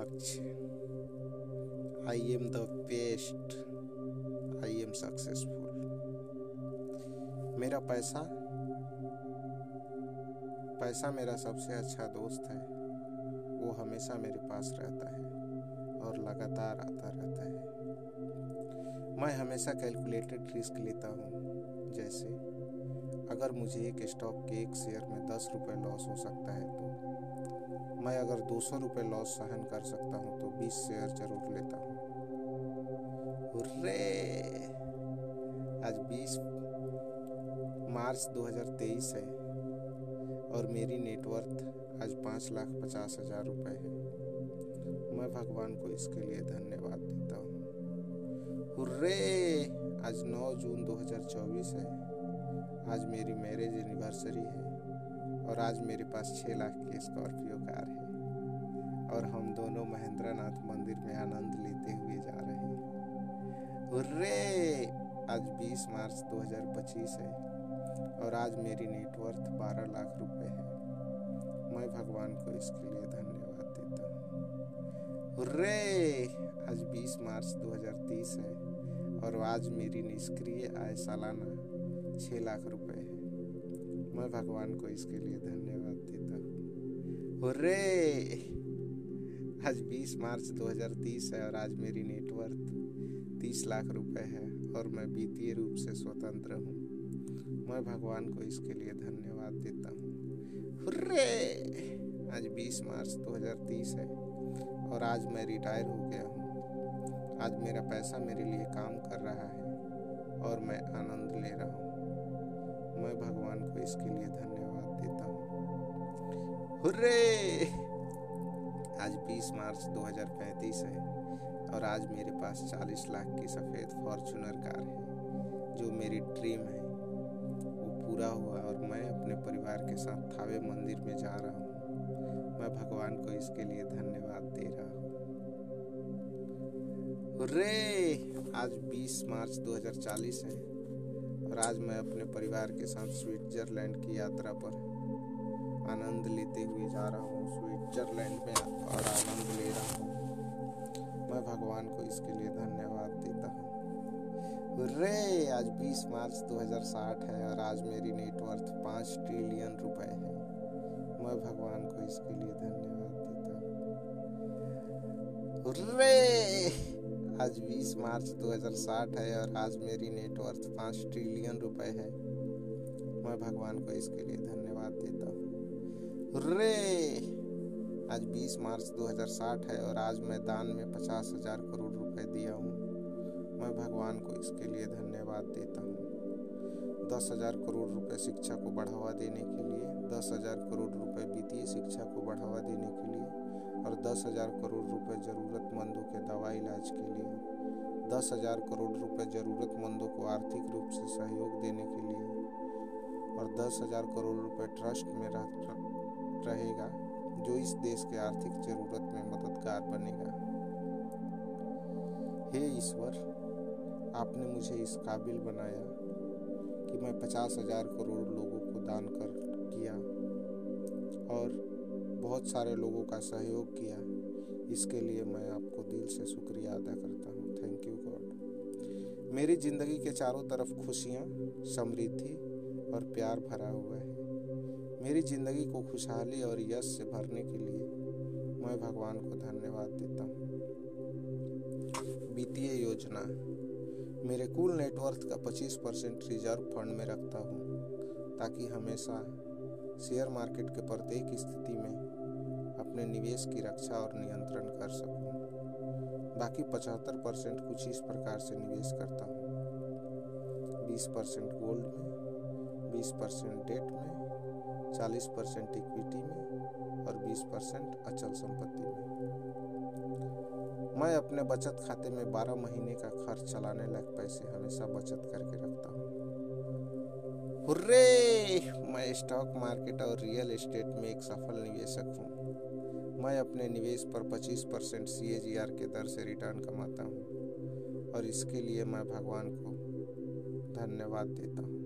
लक्ष्य। I am the best I am successful मेरा पैसा पैसा मेरा सबसे अच्छा दोस्त है। वो हमेशा मेरे पास रहता है और लगातार आता रहता है। मैं हमेशा कैलकुलेटेड रिस्क लेता हूँ। जैसे, अगर मुझे एक स्टॉक के एक शेयर में दस रुपये लॉस हो सकता है तो। मैं अगर दो सौ रुपये लॉस सहन कर सकता हूँ तो बीस शेयर ज़रूर लेता हूँ। आज बीस मार्च 2023 है और मेरी नेटवर्थ आज पाँच लाख पचास हज़ार रुपये है। मैं भगवान को इसके लिए धन्यवाद देता हूँ। हुर्रे! आज 9 जून 2024 है। आज मेरी मैरिज एनिवर्सरी है। और आज मेरे पास छः लाख की स्कॉर्पियो कार है। और हम दोनों महेंद्र नाथ मंदिर में आनंद लेते हुए जा रहे हैं। हुर्रे! आज 20 मार्च 2025 है और आज मेरी नेटवर्थ 12 लाख रुपए है। मैं भगवान को इसके लिए धन्यवाद देता हूँ। हुर्रे! आज 20 मार्च 2030 है और आज मेरी निष्क्रिय आय सालाना छः लाख रुपए है। मैं भगवान को इसके लिए धन्यवाद देता हूँ। हुर्रे! आज 20 मार्च 2030 है और आज मेरी नेटवर्थ 30 लाख रुपए है और मैं वित्तीय रूप से स्वतंत्र हूँ। मैं भगवान को इसके लिए धन्यवाद देता हूँ। हुर्रे! आज 20 मार्च 2030 है और आज मैं रिटायर हो गया हूँ। आज मेरा पैसा मेरे लिए काम कर रहा है और मैं आनंद ले रहा हूँ। मैं भगवान को इसके लिए धन्यवाद देता हूँ। हुर्रे! आज 20 मार्च 2035 है और आज मेरे पास 40 लाख की सफ़ेद फॉर्चूनर कार है, जो मेरी ड्रीम है। वो पूरा हुआ और मैं अपने परिवार के साथ थावे मंदिर में जा रहा हूँ। मैं भगवान को इसके लिए धन्यवाद दे रहा हूँ। हुर्रे! आज 20 मार्च 2040 है। और आज मैं अपने परिवार के साथ स्विट्जरलैंड की यात्रा पर आनंद लेते हुए जा रहा हूँ। स्विट्जरलैंड में और आनंद ले रहा हूँ। मैं भगवान को इसके लिए धन्यवाद देता हूँ। रे, आज 20 मार्च 2060 है और आज मेरी नेटवर्थ पाँच ट्रिलियन रुपए है। मैं भगवान को इसके लिए धन्यवाद देता हूँ। रे! आज 20 मार्च 2060 है और आज मेरी नेटवर्थ पाँच ट्रिलियन रुपए है। मैं भगवान को इसके लिए धन्यवाद देता हूँ। रे आज 20 मार्च 2060 है और आज मैं दान में पचास हज़ार करोड़ रुपए दिया हूँ। मैं भगवान को इसके लिए धन्यवाद देता हूँ। दस हज़ार करोड़ रुपए शिक्षा को बढ़ावा देने के लिए, दस हज़ार करोड़ रुपए वित्तीय शिक्षा को बढ़ावा देने के लिए और दस हज़ार करोड़ रुपए ज़रूरतमंदों के दवा इलाज के लिए दस हज़ार करोड़ रुपए ज़रूरतमंदों को आर्थिक रूप से सहयोग देने के लिए और दस हज़ार करोड़ रुपए ट्रस्ट में रह, रहेगा जो इस देश के आर्थिक ज़रूरत में मददगार बनेगा। हे ईश्वर आपने मुझे इस काबिल बनाया कि मैं पचास हज़ार करोड़ लोगों को दान कर किया और बहुत सारे लोगों का सहयोग किया। इसके लिए मैं आपको दिल से शुक्रिया अदा करता हूँ। थैंक यू गॉड मेरी ज़िंदगी के चारों तरफ़ खुशियाँ, समृद्धि और प्यार भरा हुआ है। मेरी ज़िंदगी को खुशहाली और यश से भरने के लिए मैं भगवान को धन्यवाद देता हूँ। वित्तीय योजना। मेरे कुल नेटवर्थ का 25 परसेंट रिज़र्व फंड में रखता हूँ, ताकि हमेशा शेयर मार्केट के प्रत्येक स्थिति में अपने निवेश की रक्षा और नियंत्रण कर सकूँ। बाकी पचहत्तर परसेंट कुछ इस प्रकार से निवेश करता हूँ। बीस परसेंट गोल्ड में, बीस परसेंट डेट में, चालीस परसेंट इक्विटी में और बीस परसेंट अचल संपत्ति में। मैं अपने बचत खाते में बारह महीने का खर्च चलाने लायक पैसे हमेशा बचत करके रखता हूँ। हुर्रे, मैं स्टॉक मार्केट और रियल एस्टेट में एक सफल निवेशक हूँ। मैं अपने निवेश पर 25 परसेंट सी के दर से रिटर्न कमाता हूँ और इसके लिए मैं भगवान को धन्यवाद देता हूँ।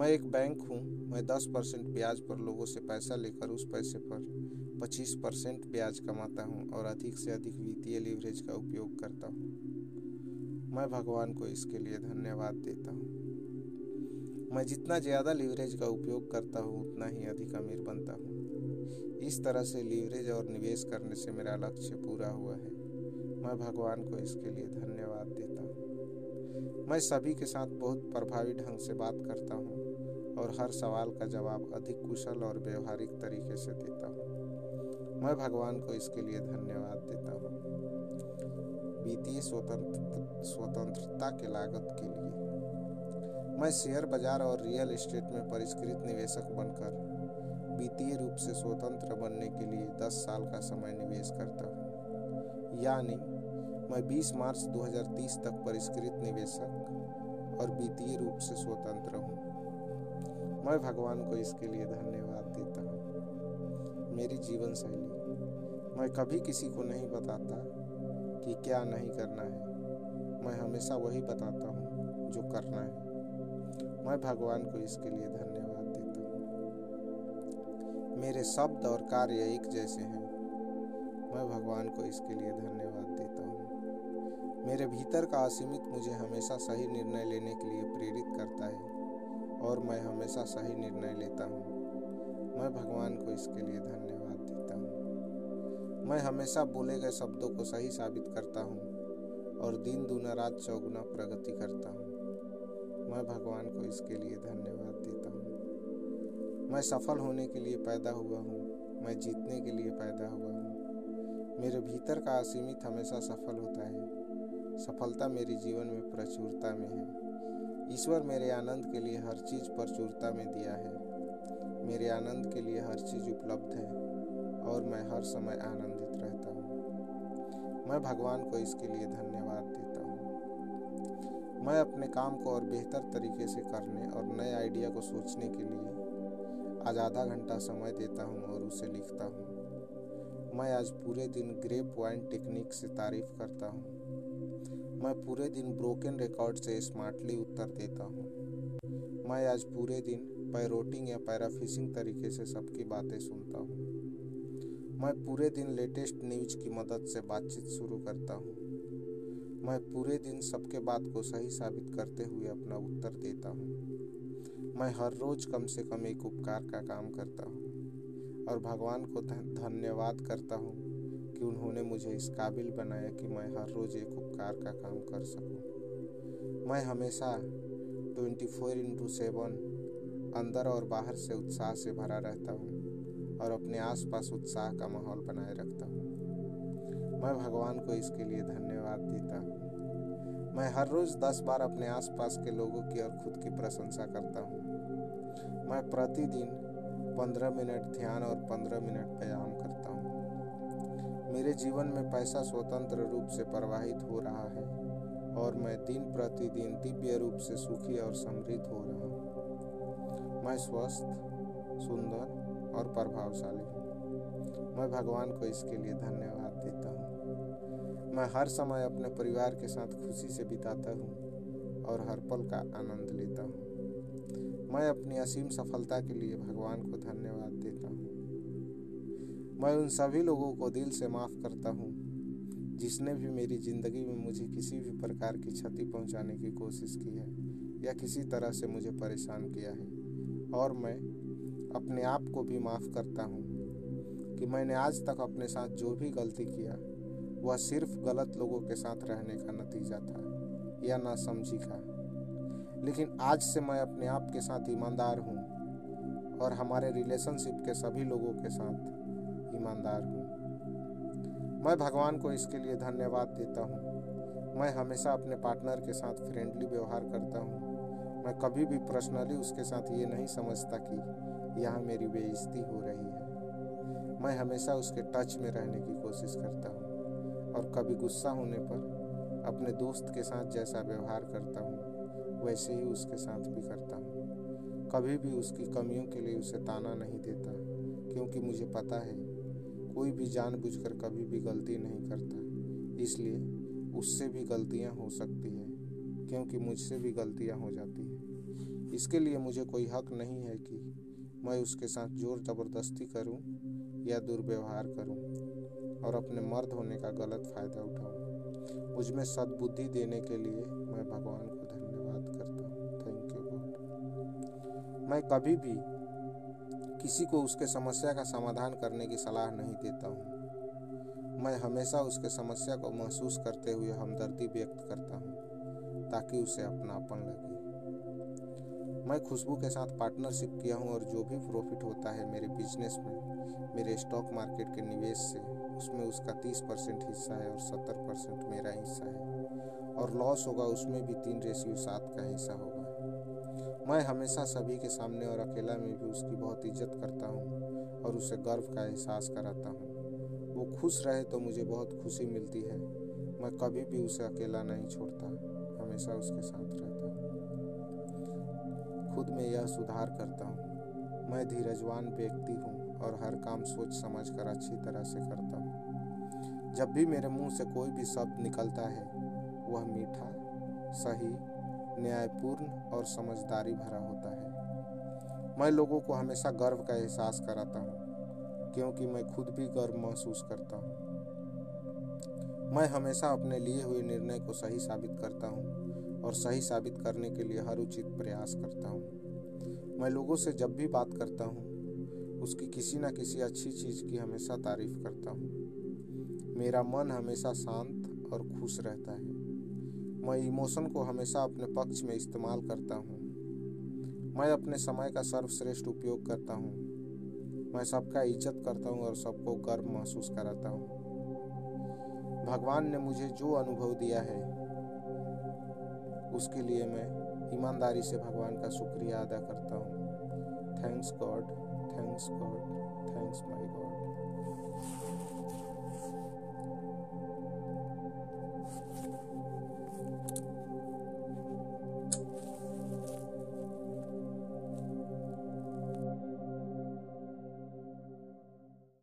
मैं एक बैंक हूँ, मैं 10 परसेंट ब्याज पर लोगों से पैसा लेकर उस पैसे पर 25 परसेंट ब्याज कमाता हूँ और अधिक से अधिक वित्तीय लीवरेज का उपयोग करता हूँ। मैं भगवान को इसके लिए धन्यवाद देता हूँ। मैं जितना ज़्यादा लीवरेज का उपयोग करता हूँ, उतना ही अधिक अमीर बनता हूँ। इस तरह से लीवरेज और निवेश करने से मेरा लक्ष्य पूरा हुआ है। मैं भगवान को इसके लिए धन्यवाद देता हूँ। मैं सभी के साथ बहुत प्रभावी ढंग से बात करता हूँ और हर सवाल का जवाब अधिक कुशल और व्यवहारिक तरीके से देता हूँ। मैं भगवान को इसके लिए धन्यवाद देता हूँ। वित्तीय स्वतंत्र, स्वतंत्रता के लागत के लिए। मैं शेयर बाज़ार और रियल एस्टेट में परिष्कृत निवेशक बनकर वित्तीय रूप से स्वतंत्र बनने के लिए 10 साल का समय निवेश करता हूँ। यानी, मैं 20 मार्च 2030 तक परिष्कृत निवेशक और वित्तीय रूप से स्वतंत्र हूँ। मैं भगवान को इसके लिए धन्यवाद देता हूँ। मेरी जीवन शैली मैं कभी किसी को नहीं बताता कि क्या नहीं करना है। मैं हमेशा वही बताता हूँ जो करना है। मैं भगवान को इसके लिए धन्यवाद देता हूँ। मेरे शब्द और कार्य एक जैसे हैं। मैं भगवान को इसके लिए धन्यवाद देता हूँ। मेरे भीतर का असीमित मुझे हमेशा सही निर्णय लेने के लिए प्रेरित करता है और मैं हमेशा सही निर्णय लेता हूँ। मैं भगवान को इसके लिए धन्यवाद देता हूँ। मैं हमेशा बोले गए शब्दों को सही साबित करता हूँ और दिन दूना रात चौगुना प्रगति करता हूँ। मैं भगवान को इसके लिए धन्यवाद देता हूँ। मैं सफल होने के लिए पैदा हुआ हूँ। मैं जीतने के लिए पैदा हुआ हूँ। मेरे भीतर का असीमित हमेशा सफल होता है। सफलता मेरे जीवन में प्रचुरता में है। ईश्वर मेरे आनंद के लिए हर चीज़ प्रचुरता में दिया है। मेरे आनंद के लिए हर चीज़ उपलब्ध है और मैं हर समय आनंदित रहता हूँ। मैं भगवान को इसके लिए धन्यवाद देता मैं अपने काम को और बेहतर तरीके से करने और नए आइडिया को सोचने के लिए आज आधा घंटा समय देता हूँ और उसे लिखता हूँ। मैं आज पूरे दिन ग्रेप वाइन टेक्निक से तारीफ़ करता हूँ। मैं पूरे दिन ब्रोकन रिकॉर्ड से स्मार्टली उत्तर देता हूँ। मैं आज पूरे दिन पैरोटिंग या पैराफिशिंग तरीके से सबकी बातें सुनता हूँ। मैं पूरे दिन लेटेस्ट न्यूज़ की मदद से बातचीत शुरू करता हूँ। मैं पूरे दिन सबके बात को सही साबित करते हुए अपना उत्तर देता हूँ। मैं हर रोज कम से कम एक उपकार का काम करता हूँ और भगवान को धन्यवाद करता हूँ कि उन्होंने मुझे इस काबिल बनाया कि मैं हर रोज एक उपकार का काम कर सकूँ। मैं हमेशा ट्वेंटी फोर इंटू सेवन अंदर और बाहर से उत्साह से भरा रहता हूँ और अपने आसपास उत्साह का माहौल बनाए रखता हूँ। मैं भगवान को इसके लिए धन्यवाद देता हूँ। मैं हर रोज़ दस बार अपने आसपास के लोगों की और खुद की प्रशंसा करता हूँ। मैं प्रतिदिन पंद्रह मिनट ध्यान और पंद्रह मिनट व्यायाम करता हूँ। मेरे जीवन में पैसा स्वतंत्र रूप से प्रवाहित हो रहा है और मैं दिन प्रतिदिन दिव्य रूप से सुखी और समृद्ध हो रहा हूँ। मैं स्वस्थ, सुंदर और प्रभावशाली हूँ। मैं भगवान को इसके लिए धन्यवाद देता हूँ। मैं हर समय अपने परिवार के साथ खुशी से बिताता हूँ और हर पल का आनंद लेता हूँ। मैं अपनी असीम सफलता के लिए भगवान को धन्यवाद देता हूँ। मैं उन सभी लोगों को दिल से माफ़ करता हूँ, जिसने भी मेरी ज़िंदगी में मुझे किसी भी प्रकार की क्षति पहुँचाने की कोशिश की है या किसी तरह से मुझे परेशान किया है, और मैं अपने आप को भी माफ़ करता हूँ। कि मैंने आज तक अपने साथ जो भी गलती किया, वह सिर्फ़ गलत लोगों के साथ रहने का नतीजा था, या ना समझी का। लेकिन आज से मैं अपने आप के साथ ईमानदार हूँ, और हमारे रिलेशनशिप के सभी लोगों के साथ ईमानदार हूँ। मैं भगवान को इसके लिए धन्यवाद देता हूँ। मैं हमेशा अपने पार्टनर के साथ फ्रेंडली व्यवहार करता हूँ। मैं कभी भी पर्सनली उसके साथ ये नहीं समझता कि यहाँ मेरी बेइज्जती हो रही है। मैं हमेशा उसके टच में रहने की कोशिश करता हूँ और कभी गुस्सा होने पर अपने दोस्त के साथ जैसा व्यवहार करता हूँ, वैसे ही उसके साथ भी करता हूँ। कभी भी उसकी कमियों के लिए उसे ताना नहीं देता, क्योंकि मुझे पता है कोई भी जानबूझकर कभी भी गलती नहीं करता। इसलिए उससे भी गलतियाँ हो सकती हैं, क्योंकि मुझसे भी गलतियाँ हो जाती हैं। इसके लिए मुझे कोई हक नहीं है कि मैं उसके साथ ज़ोर ज़बरदस्ती करूँ या दुर्व्यवहार करूँ और अपने मर्द होने का गलत फ़ायदा उठाऊं। मुझमें सद्बुद्धि देने के लिए मैं भगवान को धन्यवाद करता हूँ। थैंक यू गॉड मैं कभी भी किसी को उसके समस्या का समाधान करने की सलाह नहीं देता हूँ। मैं हमेशा उसके समस्या को महसूस करते हुए हमदर्दी व्यक्त करता हूँ ताकि उसे अपनापन लगे। मैं खुशबू के साथ पार्टनरशिप किया हूँ और जो भी प्रॉफिट होता है मेरे बिज़नेस में, मेरे स्टॉक मार्केट के निवेश से, उसमें उसका तीस परसेंट हिस्सा है और सत्तर परसेंट मेरा हिस्सा है। और लॉस होगा, उसमें भी तीन रेशियो सात का हिस्सा होगा। मैं हमेशा सभी के सामने और अकेला में भी उसकी बहुत इज़्ज़त करता हूँ और उसे गर्व का एहसास कराता हूँ। वो खुश रहे तो मुझे बहुत खुशी मिलती है। मैं कभी भी उसे अकेला नहीं छोड़ता, हमेशा उसके साथ रहता खुद में यह सुधार करता हूँ। मैं धीरजवान व्यक्ति हूँ और हर काम सोच समझ कर अच्छी तरह से करता हूँ। जब भी मेरे मुँह से कोई भी शब्द निकलता है, वह मीठा, सही, न्यायपूर्ण और समझदारी भरा होता है। मैं लोगों को हमेशा गर्व का एहसास कराता हूँ, क्योंकि मैं खुद भी गर्व महसूस करता हूँ। मैं हमेशा अपने लिए हुए निर्णय को सही साबित करता हूँ। और सही साबित करने के लिए हर उचित प्रयास करता हूँ। मैं लोगों से जब भी बात करता हूँ, उसकी किसी न किसी अच्छी चीज़ की हमेशा तारीफ़ करता हूँ। मेरा मन हमेशा शांत और खुश रहता है। मैं इमोशन को हमेशा अपने पक्ष में इस्तेमाल करता हूँ। मैं अपने समय का सर्वश्रेष्ठ उपयोग करता हूँ। मैं सबका इज़्ज़त करता हूँ और सबको गर्व महसूस कराता हूँ। भगवान ने मुझे जो अनुभव दिया है उसके लिए मैं ईमानदारी से भगवान का शुक्रिया अदा करता हूँ। Thanks god thanks god thanks my god